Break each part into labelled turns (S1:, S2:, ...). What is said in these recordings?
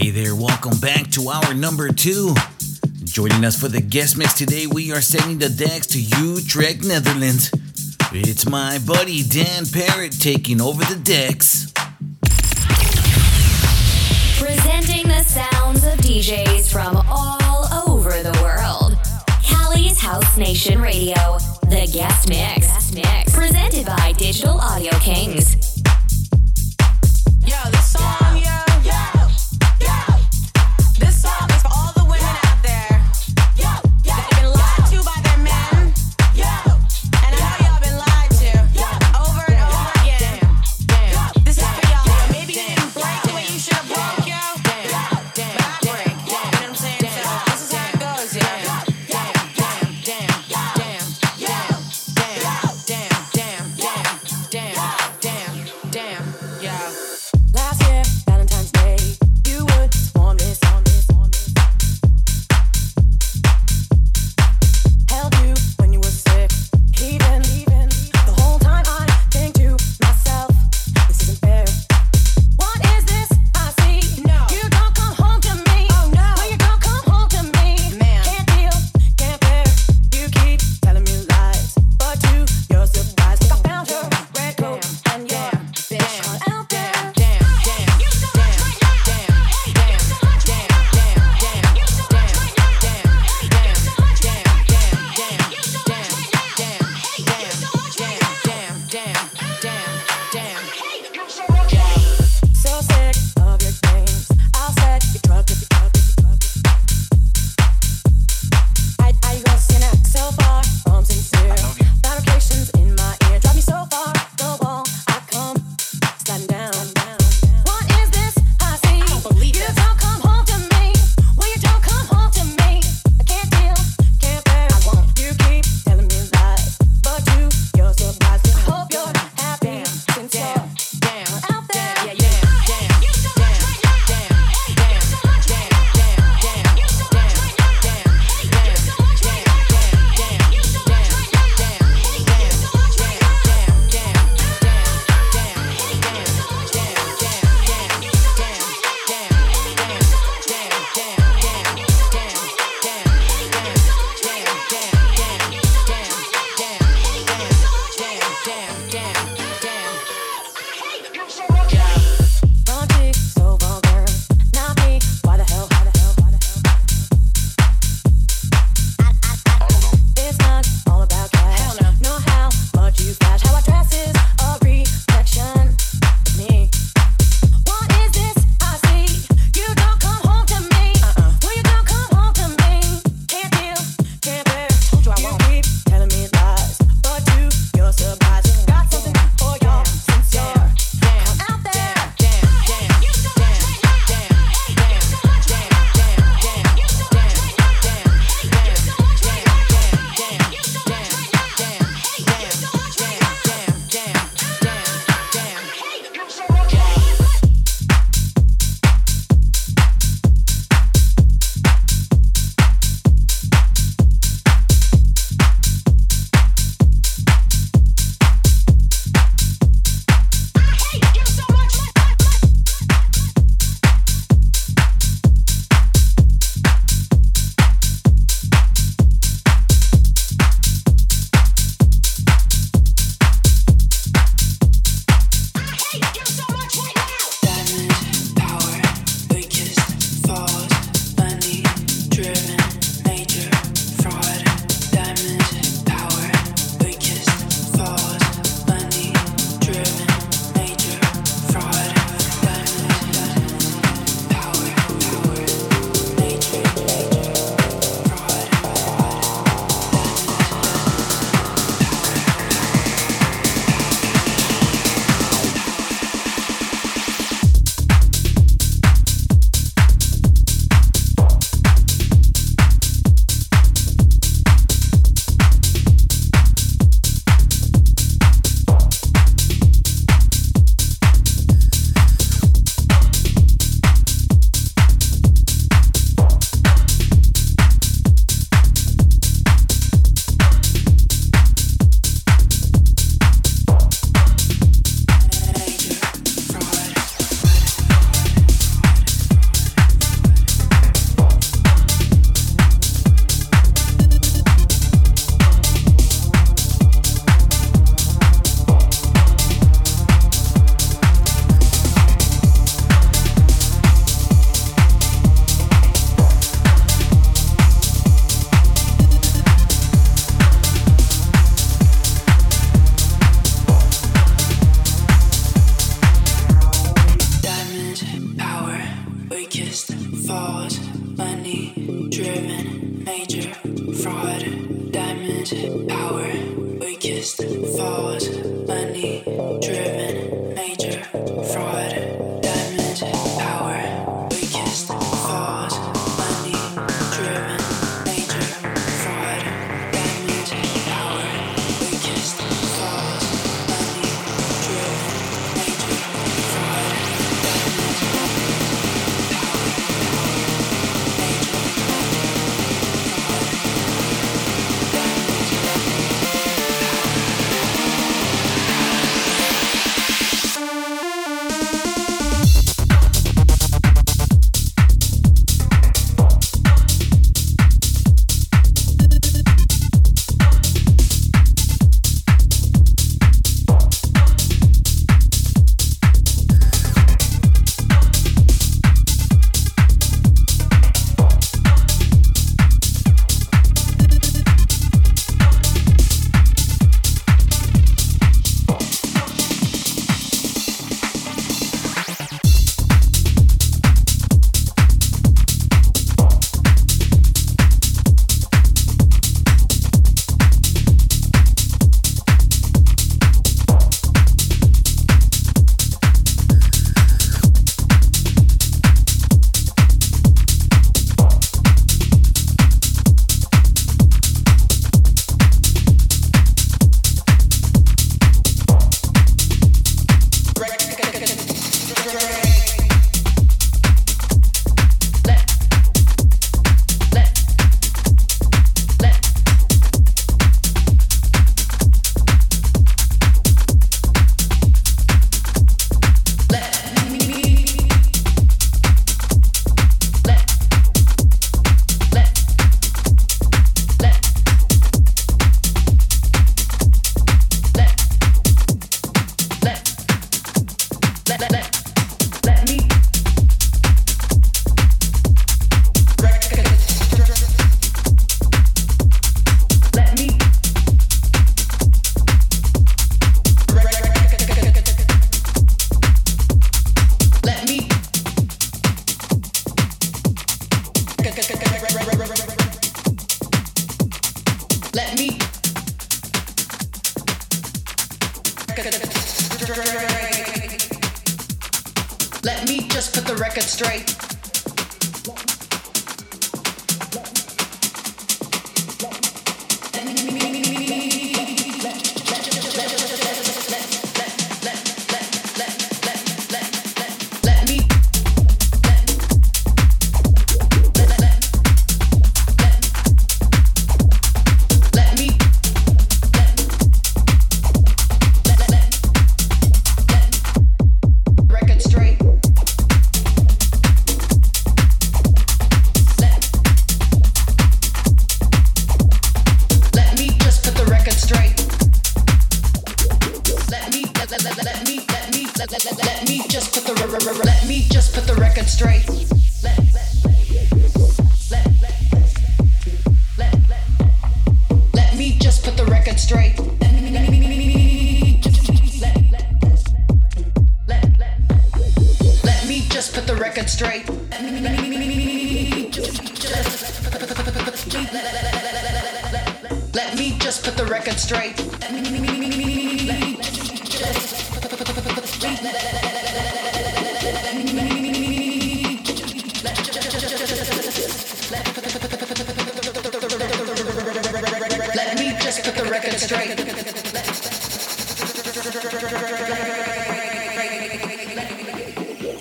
S1: Hey there, welcome back to our number two. Joining us for the guest mix today, we are sending the decks to Utrecht, Netherlands. It's my buddy Dan Parrot taking over the decks.
S2: Presenting the sounds of DJs from all over the world. Cali's House Nation Radio, the guest mix. mix. Presented by Digital Audio Kings.
S3: Yo, this song, yo,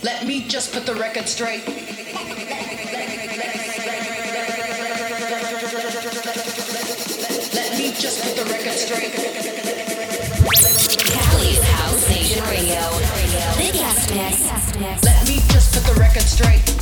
S3: Let me just put the record straight. Let me just put the
S4: record straight. Cali's House Nation Radio. Big Ass mix. Let me just put the record straight.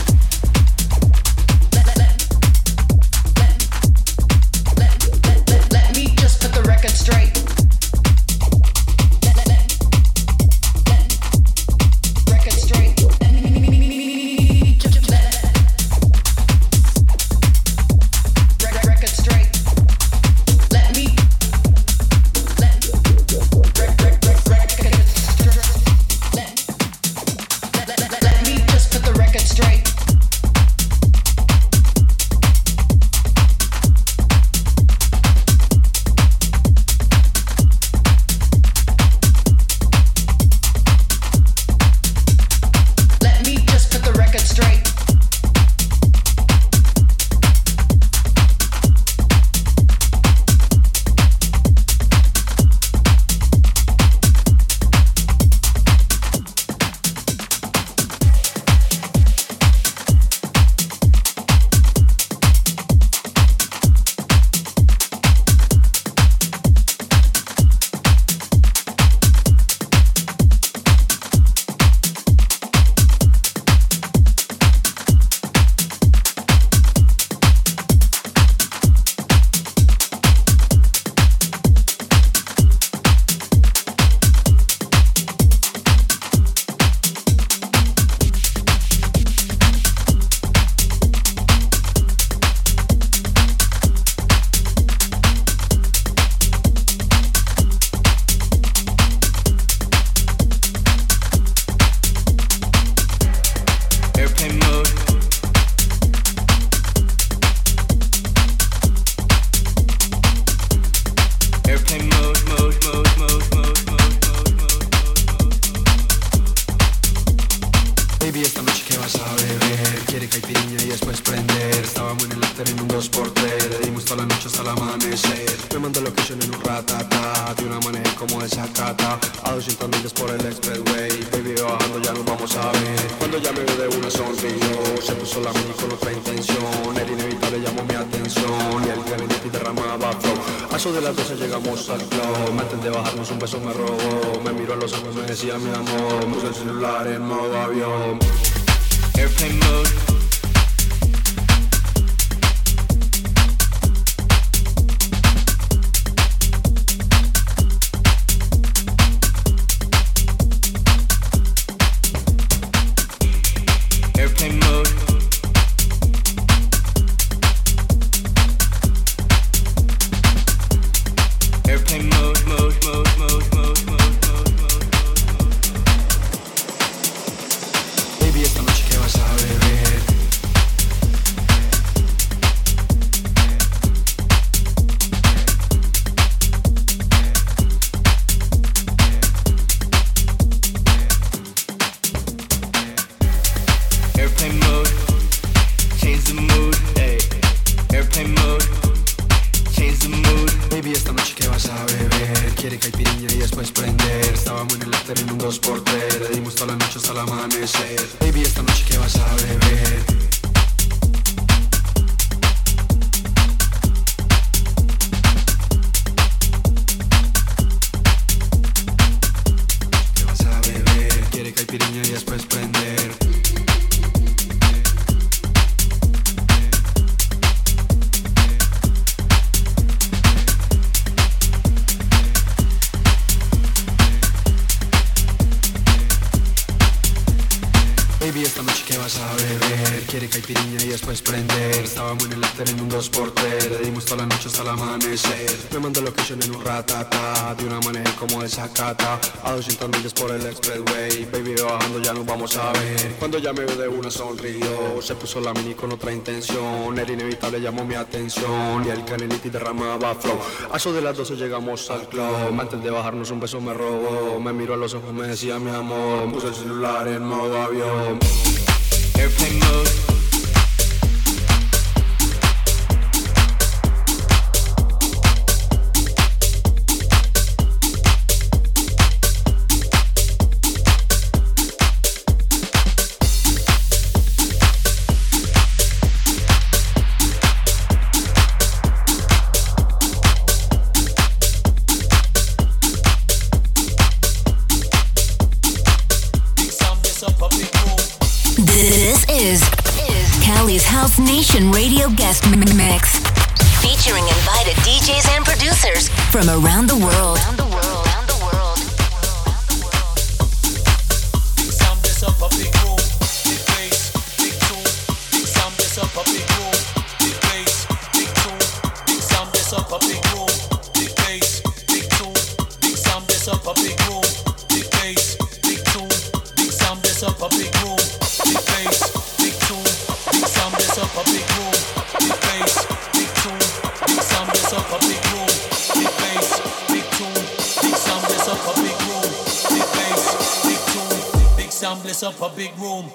S4: Se puso la mini con otra intención. Era inevitable, llamó mi atención. Y el caneliti derramaba flow. A eso de las 12 llegamos al club. Antes de bajarnos un beso me robó. Me miró a los ojos, me decía mi amor. Puse el celular en modo avión. Airplane mode.
S2: Big up a big room.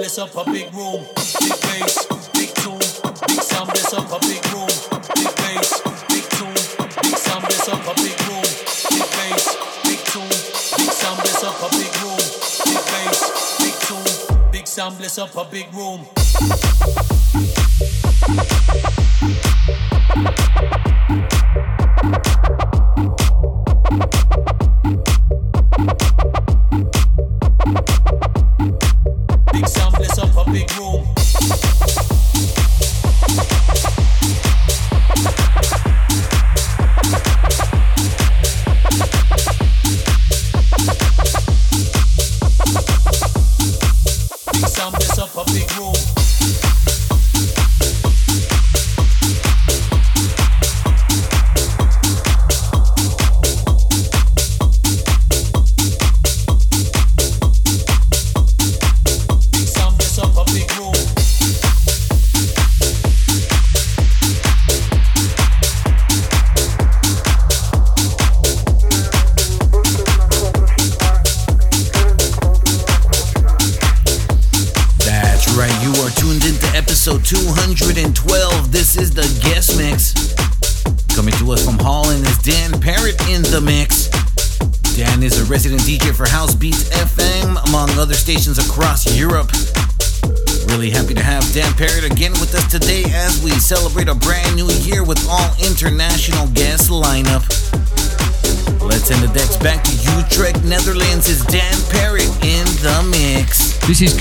S5: bless up a big room, big bass, big tune, big sound bless up a big room, big bass, big tune, big sound bless up a big room, big bass, big tune, big sound bless up a big room, big bass, big tune, big sound bless up a big room.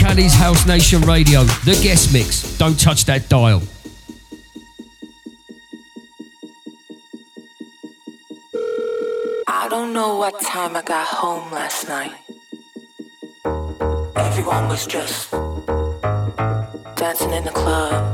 S1: Cali's House
S6: Nation Radio, the guest mix. Don't touch that dial.
S7: I don't know what time I got home last night. Everyone was just dancing in the club.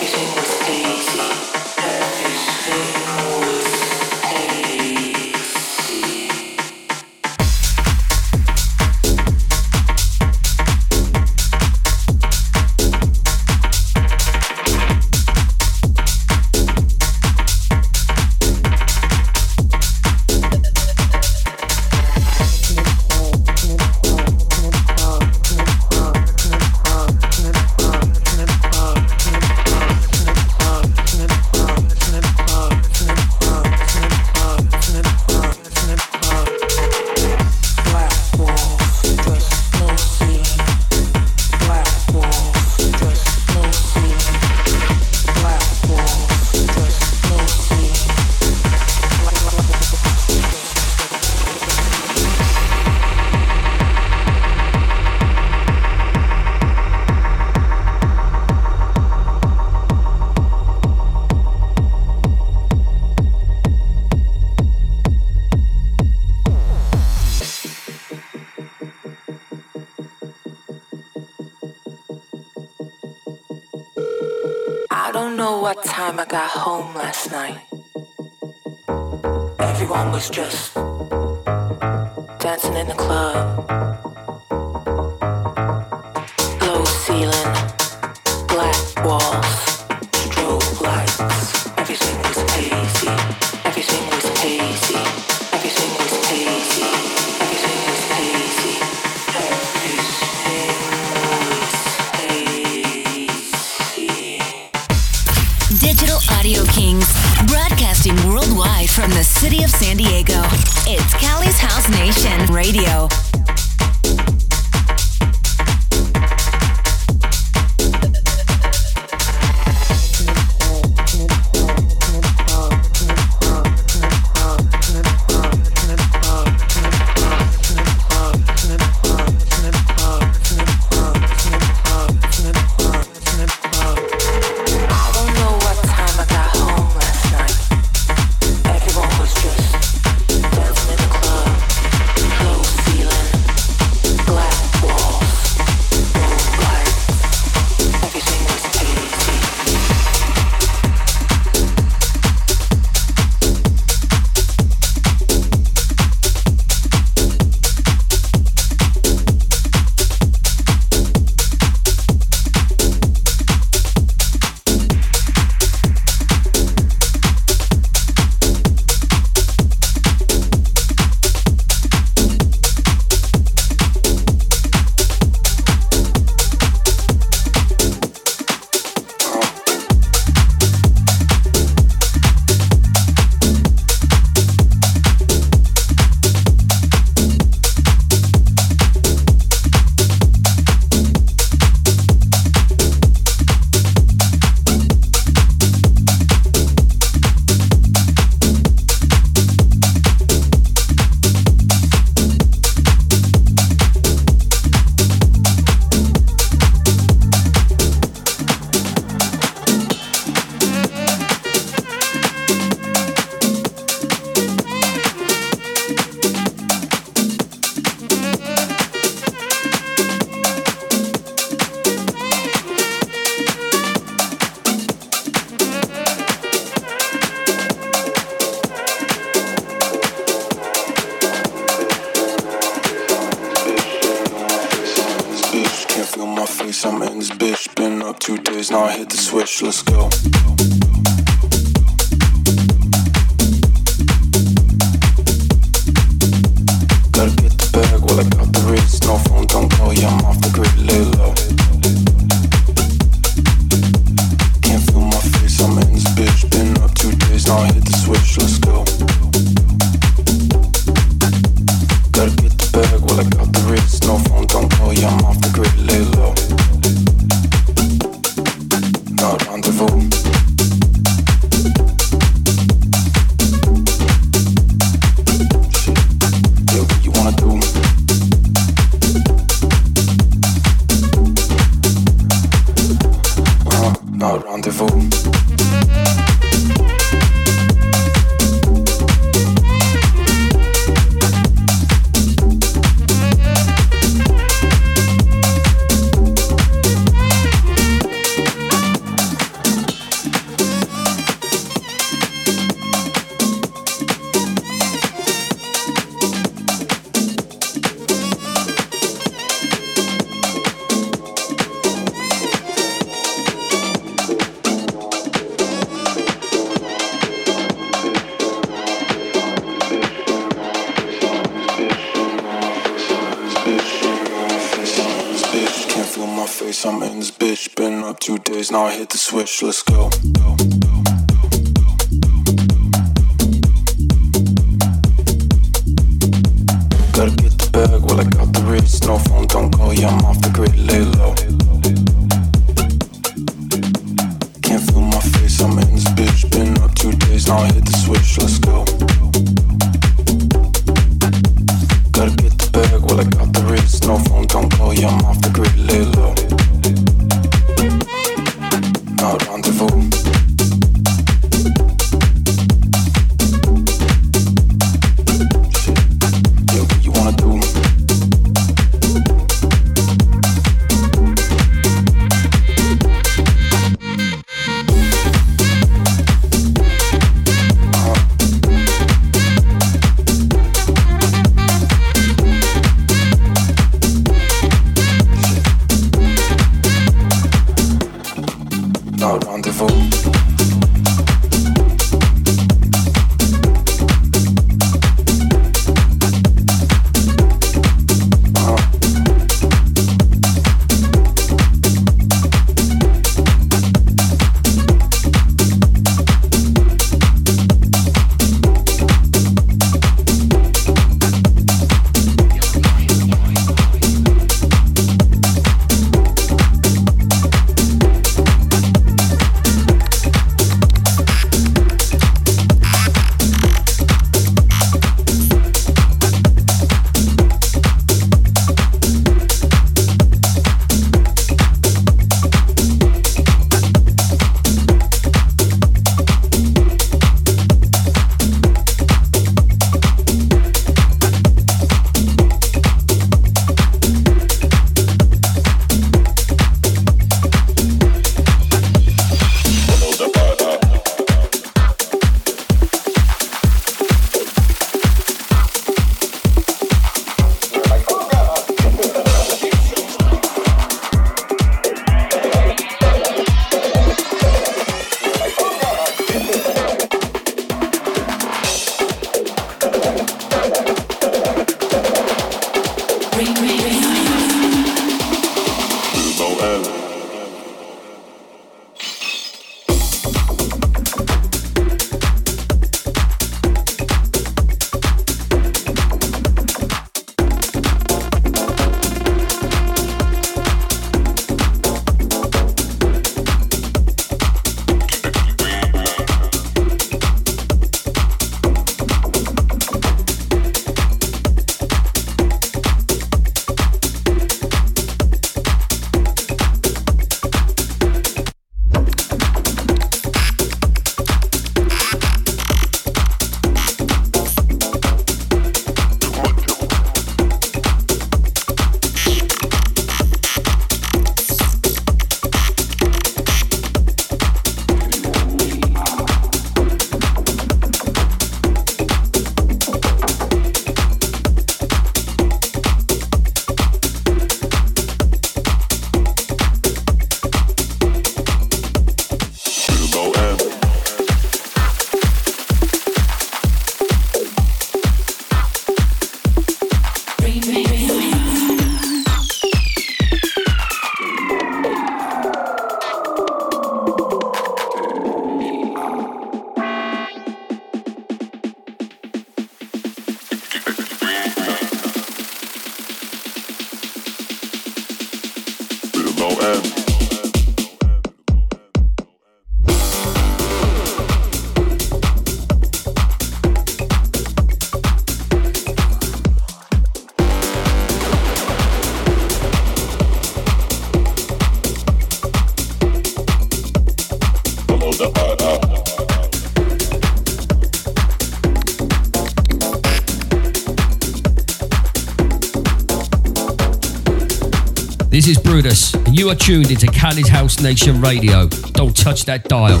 S8: You
S6: are tuned into Cali's House Nation Radio. Don't touch that dial.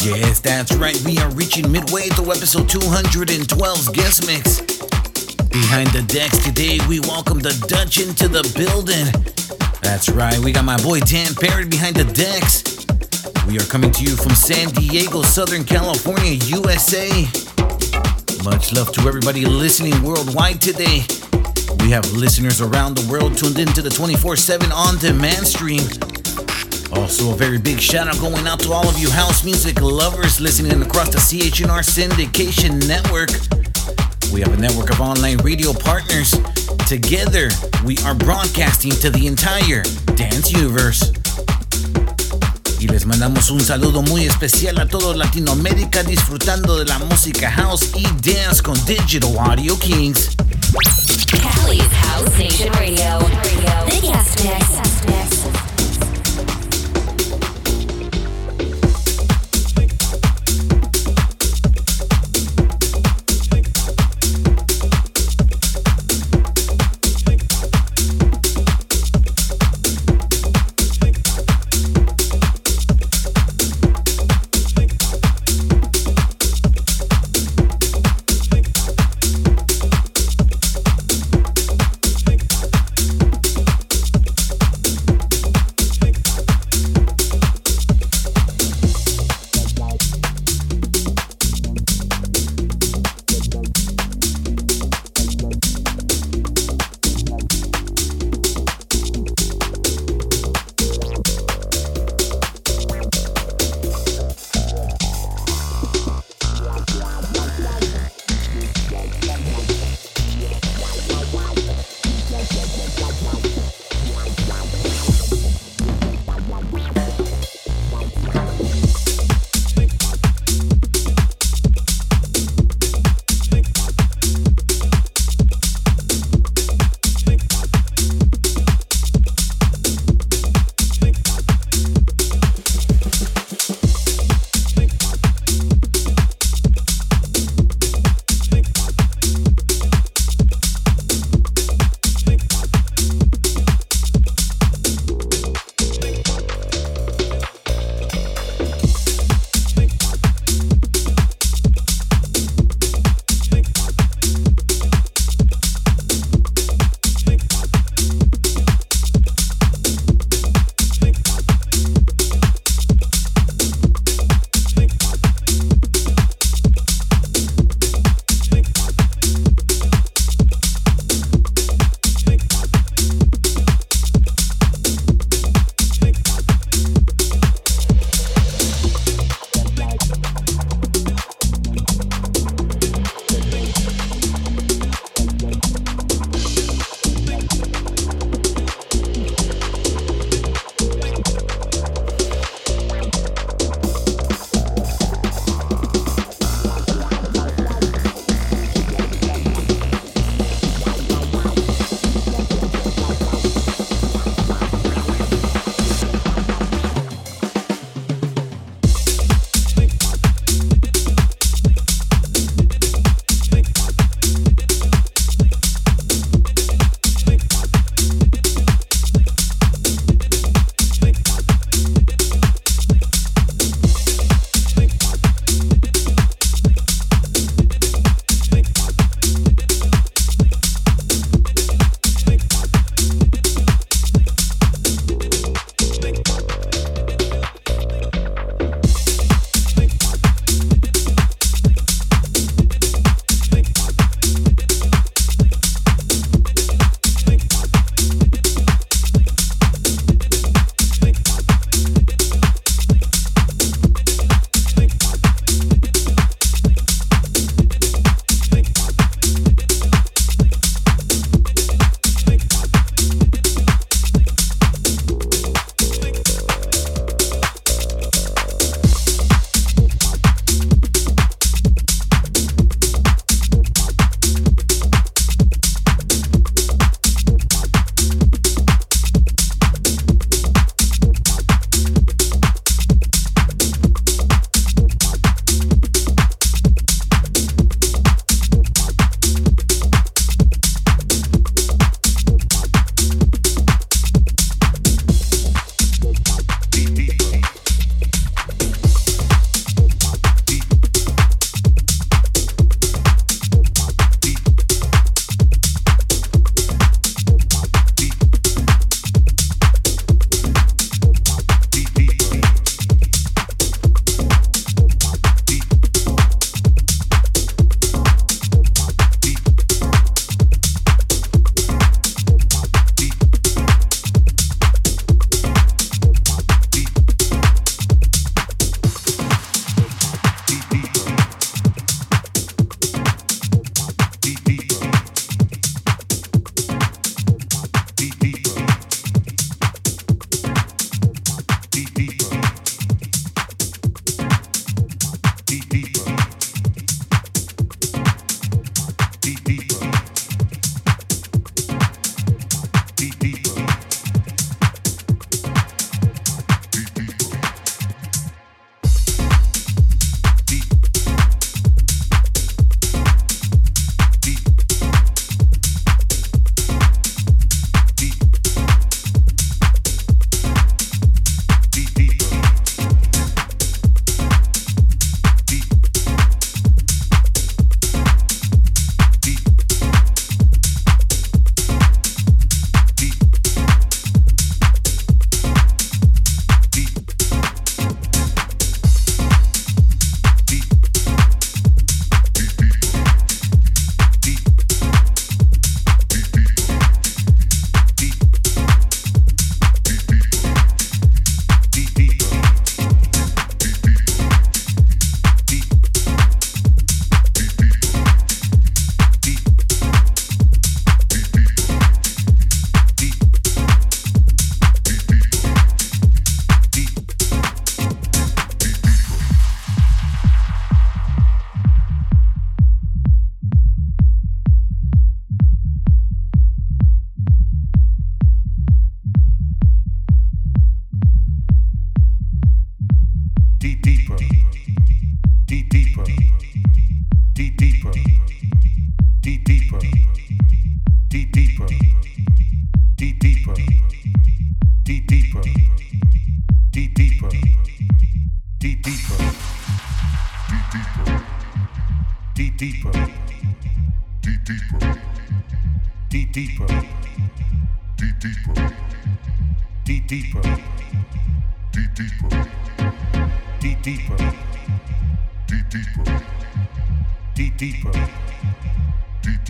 S1: Yes, that's right. We are reaching midway through episode 212's guest mix. Behind the decks today, we welcome the Dutch into the building. That's right, we got my boy Dan Parrot behind the decks. We are coming to you from San Diego, Southern California, USA. Much love to everybody listening worldwide today. We have listeners around the world tuned into the 24 7 on demand stream. Also, a very big shout out going out to all of you house music lovers listening across the CHNR syndication network. We have a network of online radio partners. Together, we are broadcasting to the entire dance universe. Y les mandamos un saludo muy especial a todo Latinoamérica disfrutando de la música house y dance con Digital Audio Kings.
S2: Cali's House Nation Radio. The guest mix.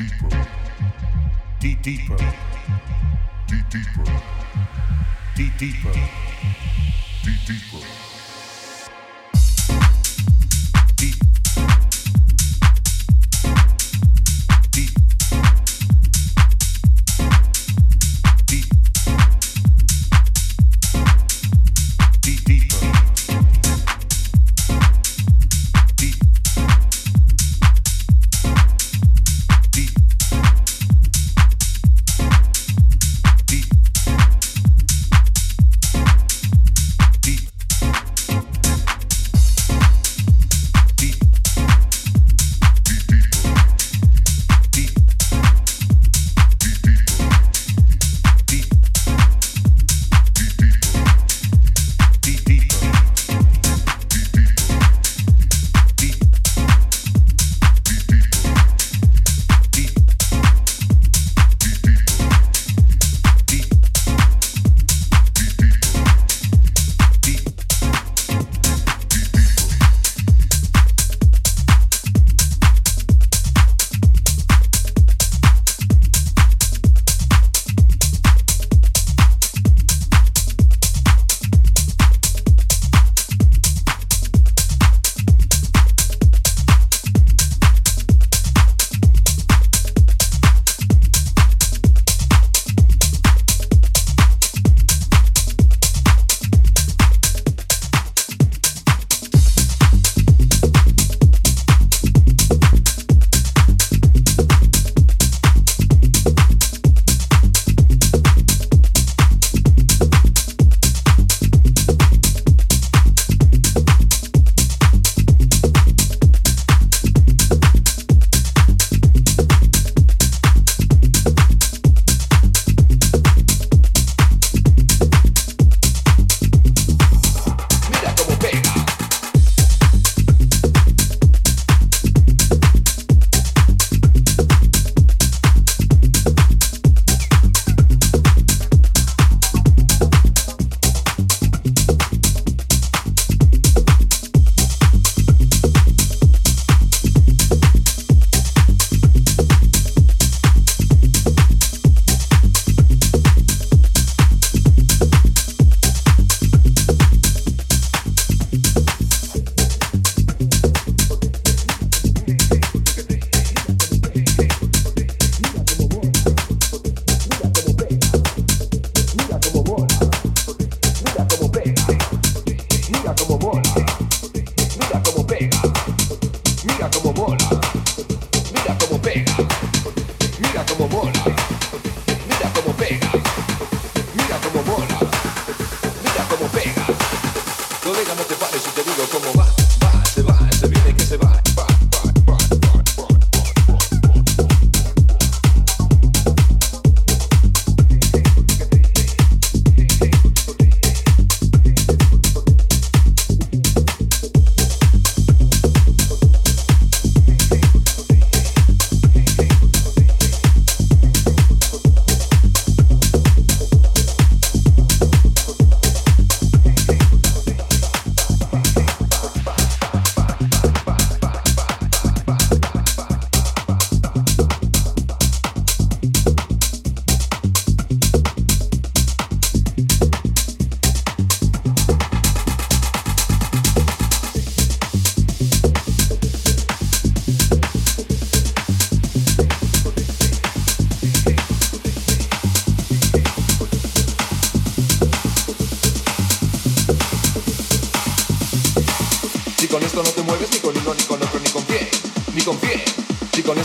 S9: Deeper, deep deeper, deep deeper, deep deeper, deep deeper.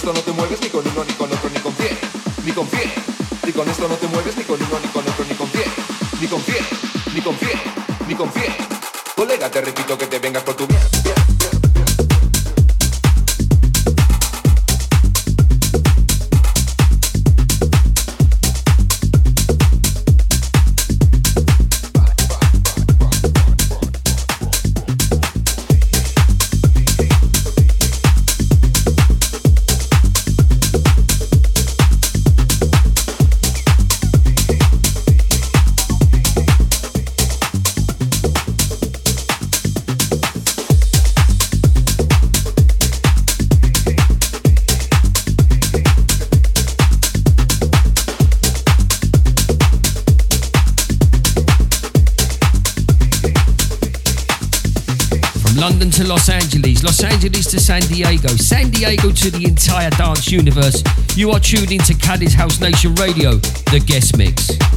S9: esto no te mueves ni con uno, ni con otro, ni con pie, ni con pie. Y con esto no te mueves ni con
S6: uno, ni con otro, ni con
S9: pie, ni con pie, ni con pie, ni con pie. Colega, te repito que
S6: to San Diego, San Diego to the entire dance universe. You are tuned into Cali's House Nation Radio, the guest mix.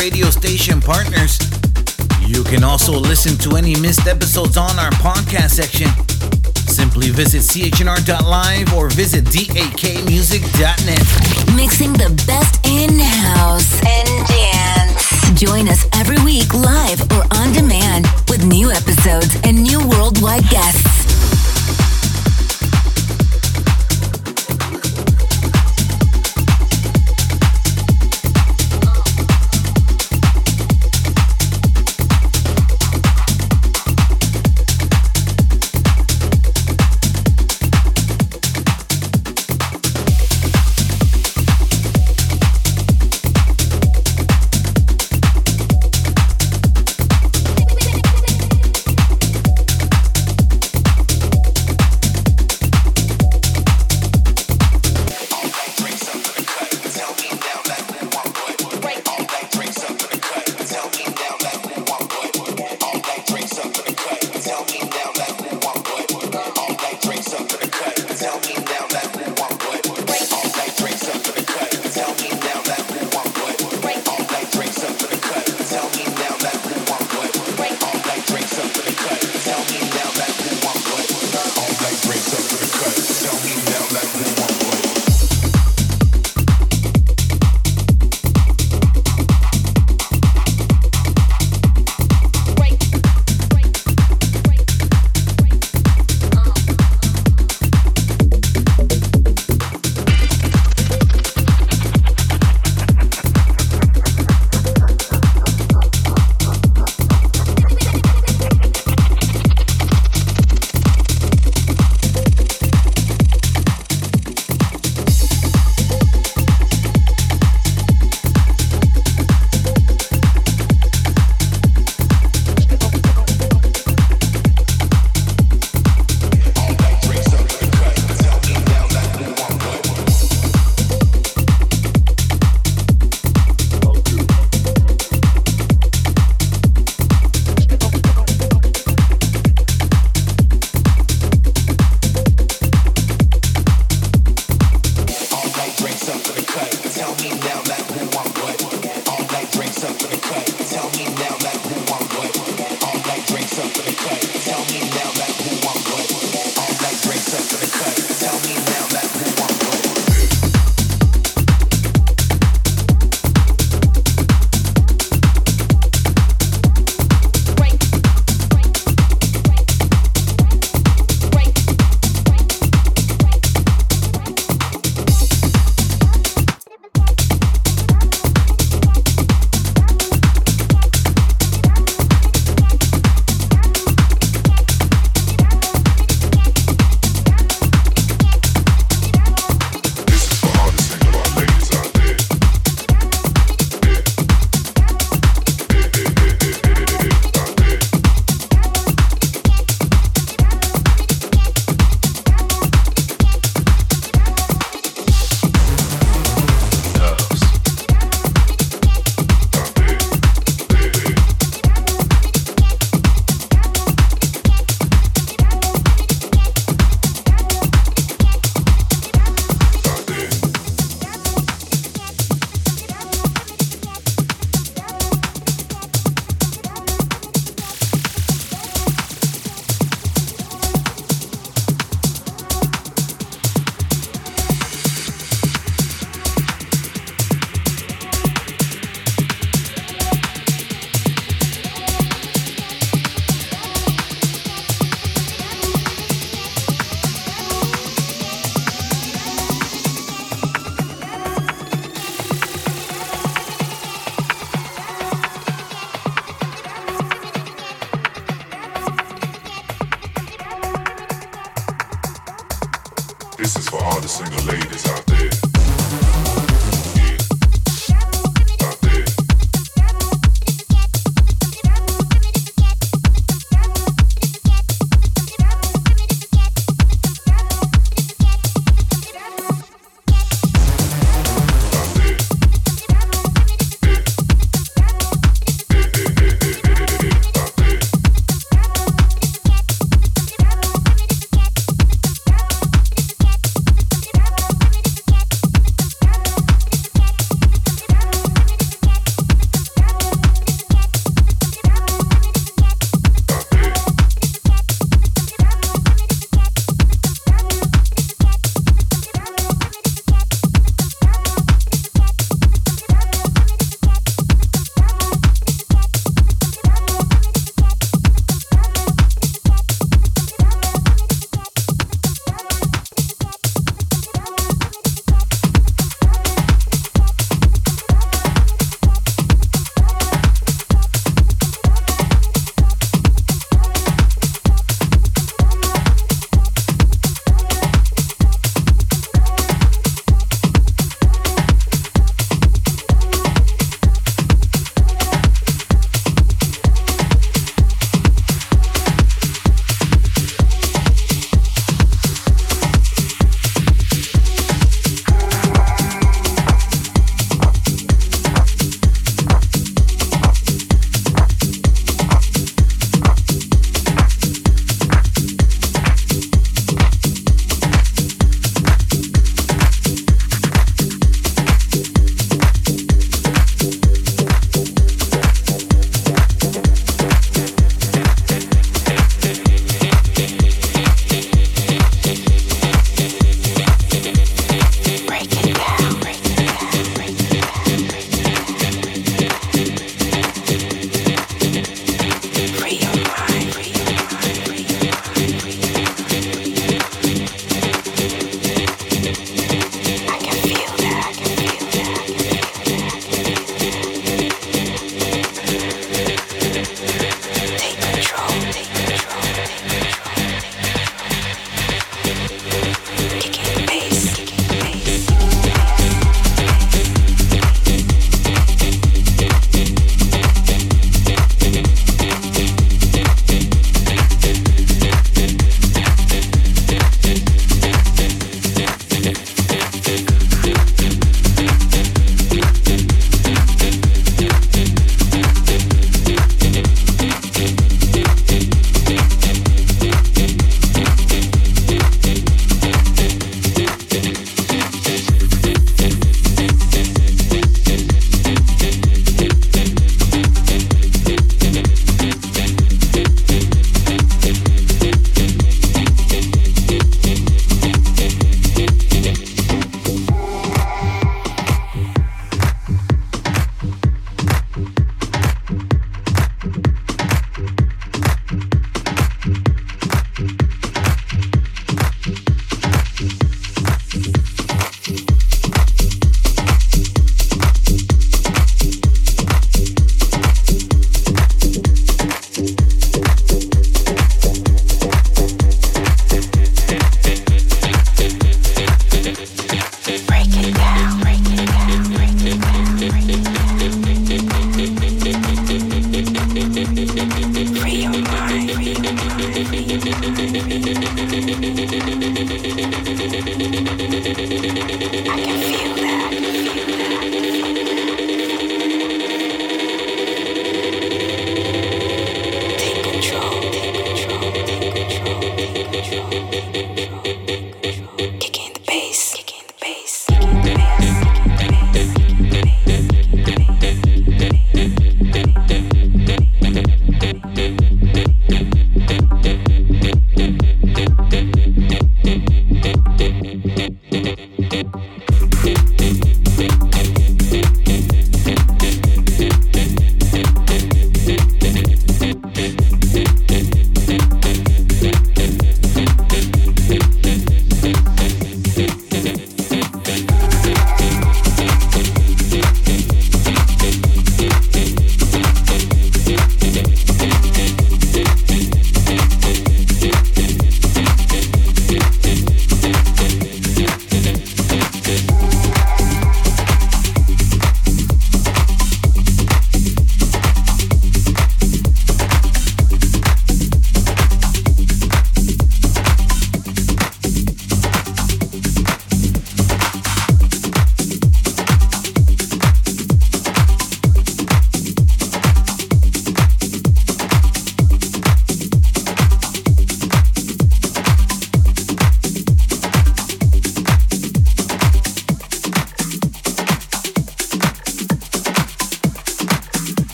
S1: Radio station partners. You can also listen to any missed episodes on our podcast section. Simply visit chnr.live or visit dakmusic.net.
S10: Mixing the best in house and dance. Join us every week live or on demand with new episodes and new worldwide guests.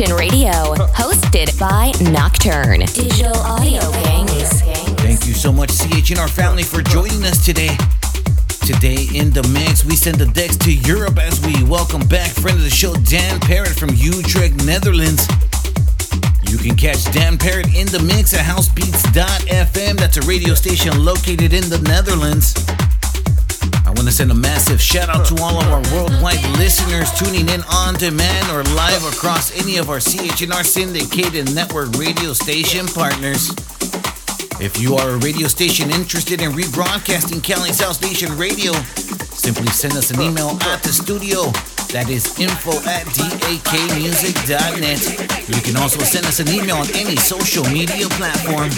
S2: House Radio, hosted by Nocturne. Digital Audio Kings.
S1: Thank you so much, CHNR family, for joining us today. Today in the mix, we send the decks to Europe as we welcome back friend of the show, Dan Parrot from Utrecht, Netherlands. You can catch Dan Parrot in the mix at housebeats.fm. That's a radio station located in the Netherlands. To send a massive shout out to all of our worldwide listeners tuning in on demand or live across any of our CHNR syndicated network radio station partners. If you are a radio station interested in rebroadcasting Cali's House Nation Radio, simply send us an email at the studio. That is info at dakmusic.net. You can also send us an email on any social media platform.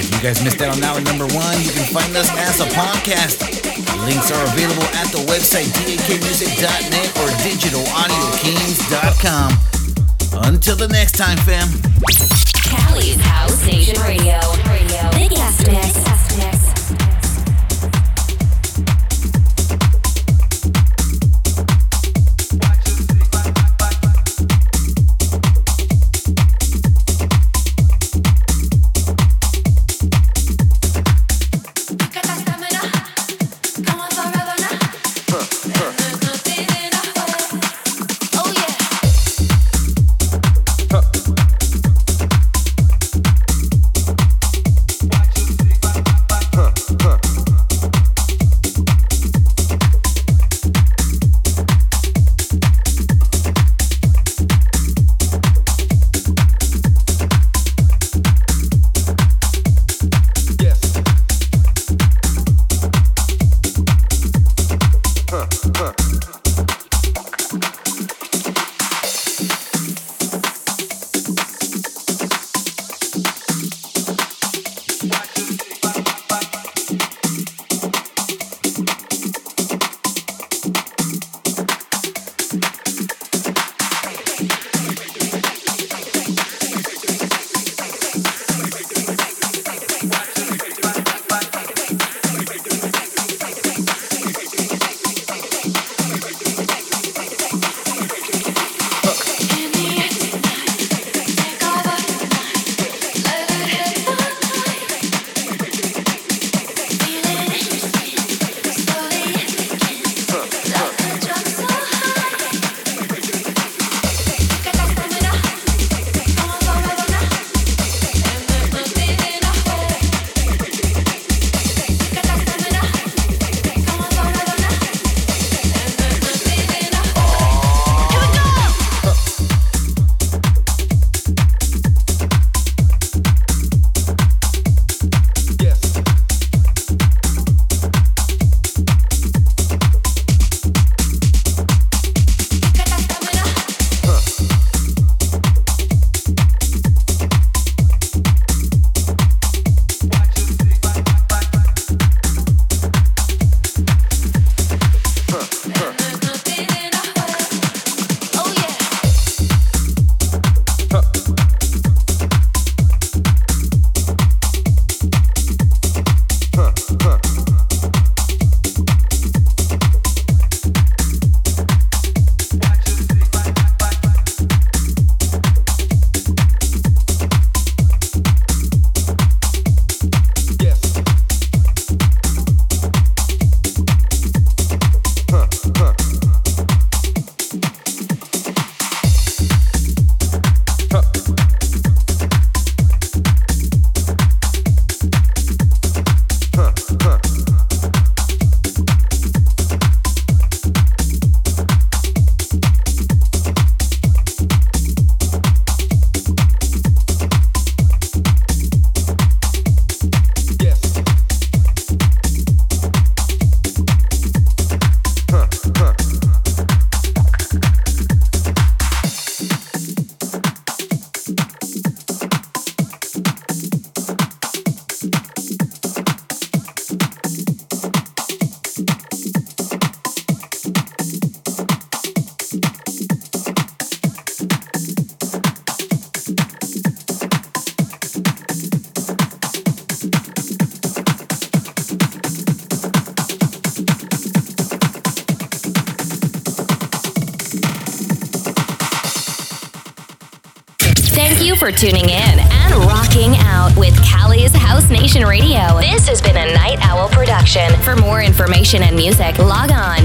S1: If you guys missed out on hour number one, you can find us as a podcast. Links are available at the website dakmusic.net or digitalaudiokings.com. Until the next time, fam.
S2: Cali's House Nation Radio. The guest mix.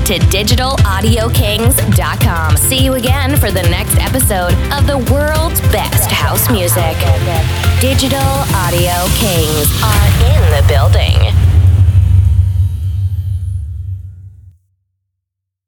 S2: To digitalaudiokings.com. See you again for the next episode of the world's best house music. Digital Audio Kings are in the building.